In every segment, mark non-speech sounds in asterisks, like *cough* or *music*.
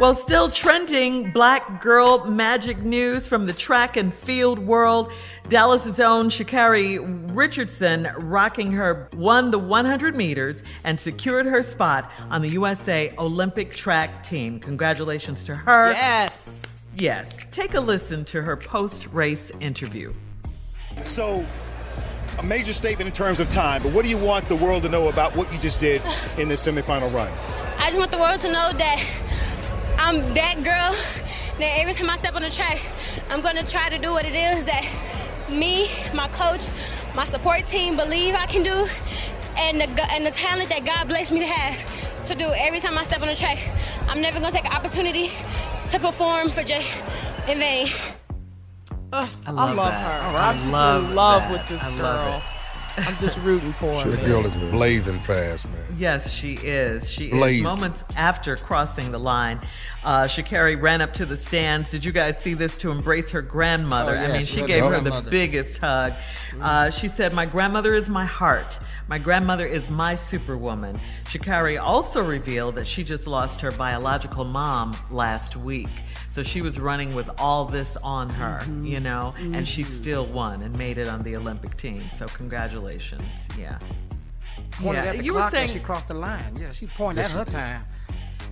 Well, still trending black girl magic news from the track and field world. Dallas's own Sha'Carri Richardson, rocking her, won the 100 meters and secured her spot on the USA Olympic track team. Congratulations to her. Yes. Yes. Take a listen to her post race interview. So, a major statement in terms of time, but what do you want the world to know about what you just did in this semifinal run? I just want the world to know that I'm that girl that every time I step on the track, I'm gonna try to do what it is that me, my coach, my support team believe I can do, and the and the talent that God blessed me to have to do every time I step on the track. I'm never gonna take an opportunity to perform for Jay in vain. Uh, I love, I love her. I I'm just love in love that. with this I girl. Love I'm just rooting for her. That girl is blazing fast, man. Yes, she is. She Blazing. is. Moments after crossing the line, uh, Sha'Carri ran up to the stands. Did you guys see this to embrace her grandmother? Oh, I mean, she gave her the biggest hug. Uh, she said, "My grandmother is my heart. My grandmother is my superwoman." Sha'Carri also revealed that she just lost her biological mom last week. So she was running with all this on her, Mm-hmm. you know, and she still won and made it on the Olympic team. So congratulations. Yeah. Pointed at the you were saying as she crossed the line. Yeah, she pointed at her time.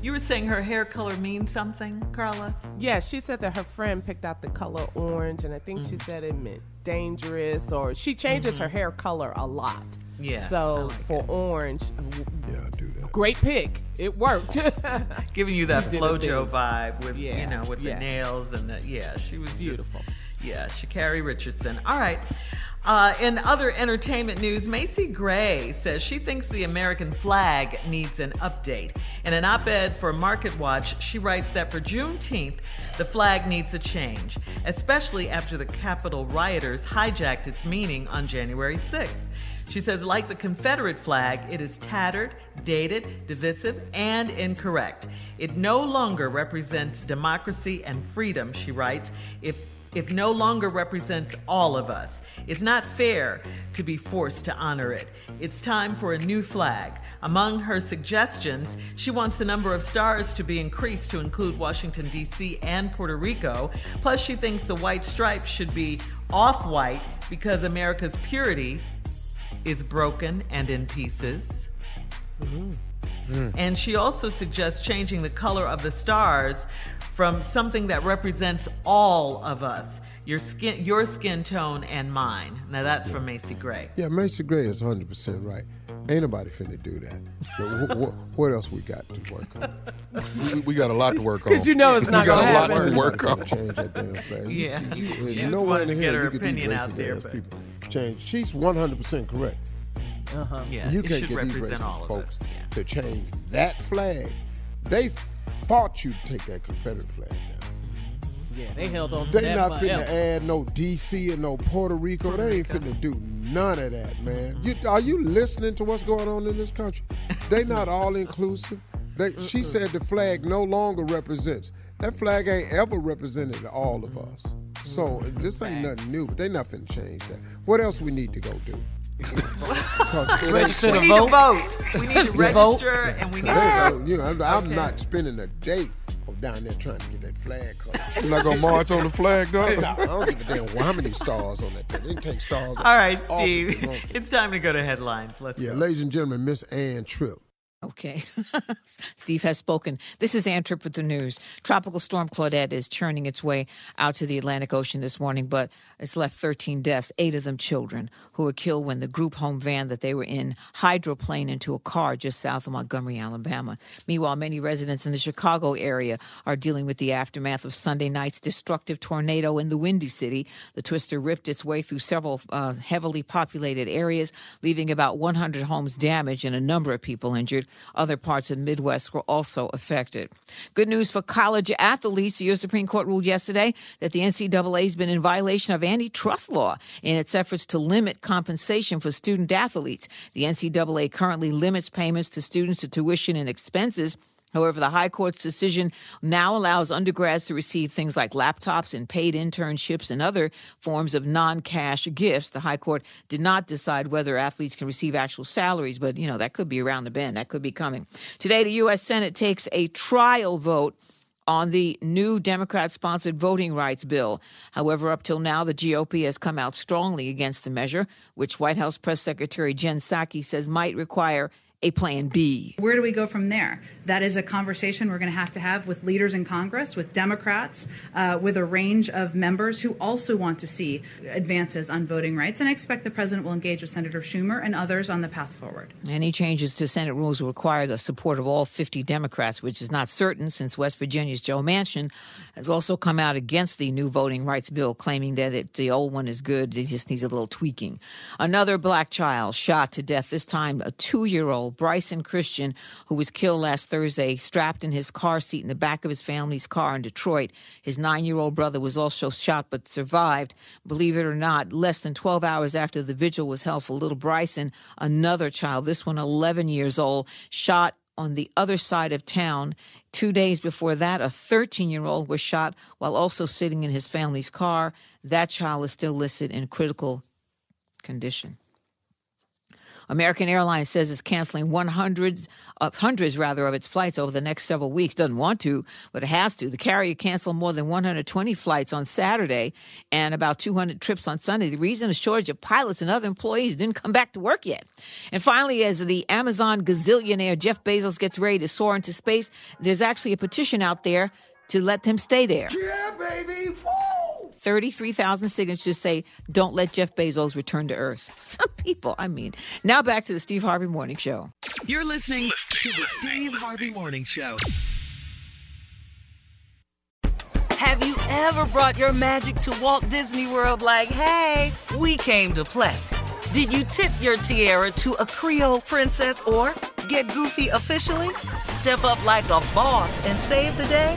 you were saying her hair color means something, Carla. Yeah, she said that her friend picked out the color orange, and I think Mm. she said it meant dangerous, or she changes her hair color a lot. Mm-hmm. Yeah, So like for orange, Yeah, I do that. great pick. It worked. *laughs* Giving you that She did a FloJo vibe with you know with yes. the nails and the yeah she was just- Beautiful. yeah, Sha'Carri Richardson. All right. Uh, in other entertainment news, Macy Gray says she thinks the American flag needs an update. In an op ed for Market Watch, she writes that for Juneteenth, the flag needs a change, especially after the Capitol rioters hijacked its meaning on January 6th. She says, like the Confederate flag, it is tattered, dated, divisive, and incorrect. It no longer represents democracy and freedom, she writes, if, if no longer represents all of us. It's not fair to be forced to honor it. It's time for a new flag. Among her suggestions, she wants the number of stars to be increased to include Washington, D.C. and Puerto Rico. Plus, she thinks the white stripe should be off white because America's purity is broken and in pieces. Mm-hmm. And she also suggests changing the color of the stars from something that represents all of us your skin, your skin tone, and mine. Now that's from Macy Gray. Yeah, Macy Gray is 100% right. Ain't nobody finna do that. But wh- wh- what else we got to work on? We, we got a lot to work on. Because you know it's not We got gonna a lot to work on. Change that damn flag. *laughs* Yeah, You- you- there's she just nowhere in here get her you could do opinion out racist there, ass but- people. Change. She's 100% correct. Uh-huh. Yeah, you can't should get these represent all racist of folks us. Yeah. to change that flag. They fought you to take that Confederate flag down. Yeah, they held on to They that not forever. finna add no DC and no Puerto Rico. They ain't oh finna do none of that, man. You, are you listening to what's going on in this country? They not *laughs* all inclusive. They, she said the flag no longer represents. That flag ain't ever represented all of us. So uh, this ain't nothing new. But they not finna change that. What else we need to go do? *laughs* Register to We need fun. to vote. We need to Yeah. *laughs* Vote. register, and we need to go- you know, I'm, I'm Okay. not spending a day down there trying to get that flag color. You're not gonna march on the flag, dog? *laughs* I don't give a damn how many stars on that thing. They can take stars. All right, off Steve. if they want. *laughs* It's time to go to headlines. Let's Yeah, go. ladies and gentlemen, Miss Ann Tripp. Okay. *laughs* Steve has spoken. This is Ann Tripp with the news. Tropical storm Claudette is churning its way out to the Atlantic Ocean this morning, but it's left 13 deaths, eight of them children, who were killed when the group home van that they were in hydroplaned into a car just south of Montgomery, Alabama. Meanwhile, many residents in the Chicago area are dealing with the aftermath of Sunday night's destructive tornado in the Windy City. The twister ripped its way through several uh, heavily populated areas, leaving about 100 homes damaged and a number of people injured. Other parts of the Midwest were also affected. Good news for college athletes. The U.S. Supreme Court ruled yesterday that the NCAA has been in violation of antitrust law in its efforts to limit compensation for student athletes. The NCAA currently limits payments to students to tuition and expenses. However, the High Court's decision now allows undergrads to receive things like laptops and paid internships and other forms of non-cash gifts. The High Court did not decide whether athletes can receive actual salaries, but you know, that could be around the bend. That could be coming. Today, the U.S. Senate takes a trial vote on the new Democrat sponsored voting rights bill. However, up till now, the GOP has come out strongly against the measure, which White House Press Secretary Jen Psaki says might require a plan B. Where do we go from there? That is a conversation we're going to have to have with leaders in Congress, with Democrats, uh, with a range of members who also want to see advances on voting rights. And I expect the president will engage with Senator Schumer and others on the path forward. Any changes to Senate rules will require the support of all 50 Democrats, which is not certain since West Virginia's Joe Manchin has also come out against the new voting rights bill, claiming that it, the old one is good. It just needs a little tweaking. Another black child shot to death, this time a two year old, Bryson Christian, who was killed last Thursday, strapped in his car seat in the back of his family's car in Detroit. His nine year old brother was also shot but survived. Believe it or not, less than 12 hours after the vigil was held for little Bryson, another child, this one 11 years old, shot on the other side of town. Two days before that, a 13 year old was shot while also sitting in his family's car. That child is still listed in critical condition. American Airlines says it's canceling 100, uh, hundreds rather of its flights over the next several weeks. Doesn't want to, but it has to. The carrier canceled more than 120 flights on Saturday and about 200 trips on Sunday. The reason a shortage of pilots and other employees didn't come back to work yet. And finally, as the Amazon gazillionaire Jeff Bezos gets ready to soar into space, there's actually a petition out there to let him stay there. Yeah, baby. 33,000 signatures say, don't let Jeff Bezos return to Earth. *laughs* Some people, I mean. Now back to the Steve Harvey Morning Show. You're listening to the Steve Harvey Morning Show. Have you ever brought your magic to Walt Disney World like, hey, we came to play? Did you tip your tiara to a Creole princess or get goofy officially? Step up like a boss and save the day?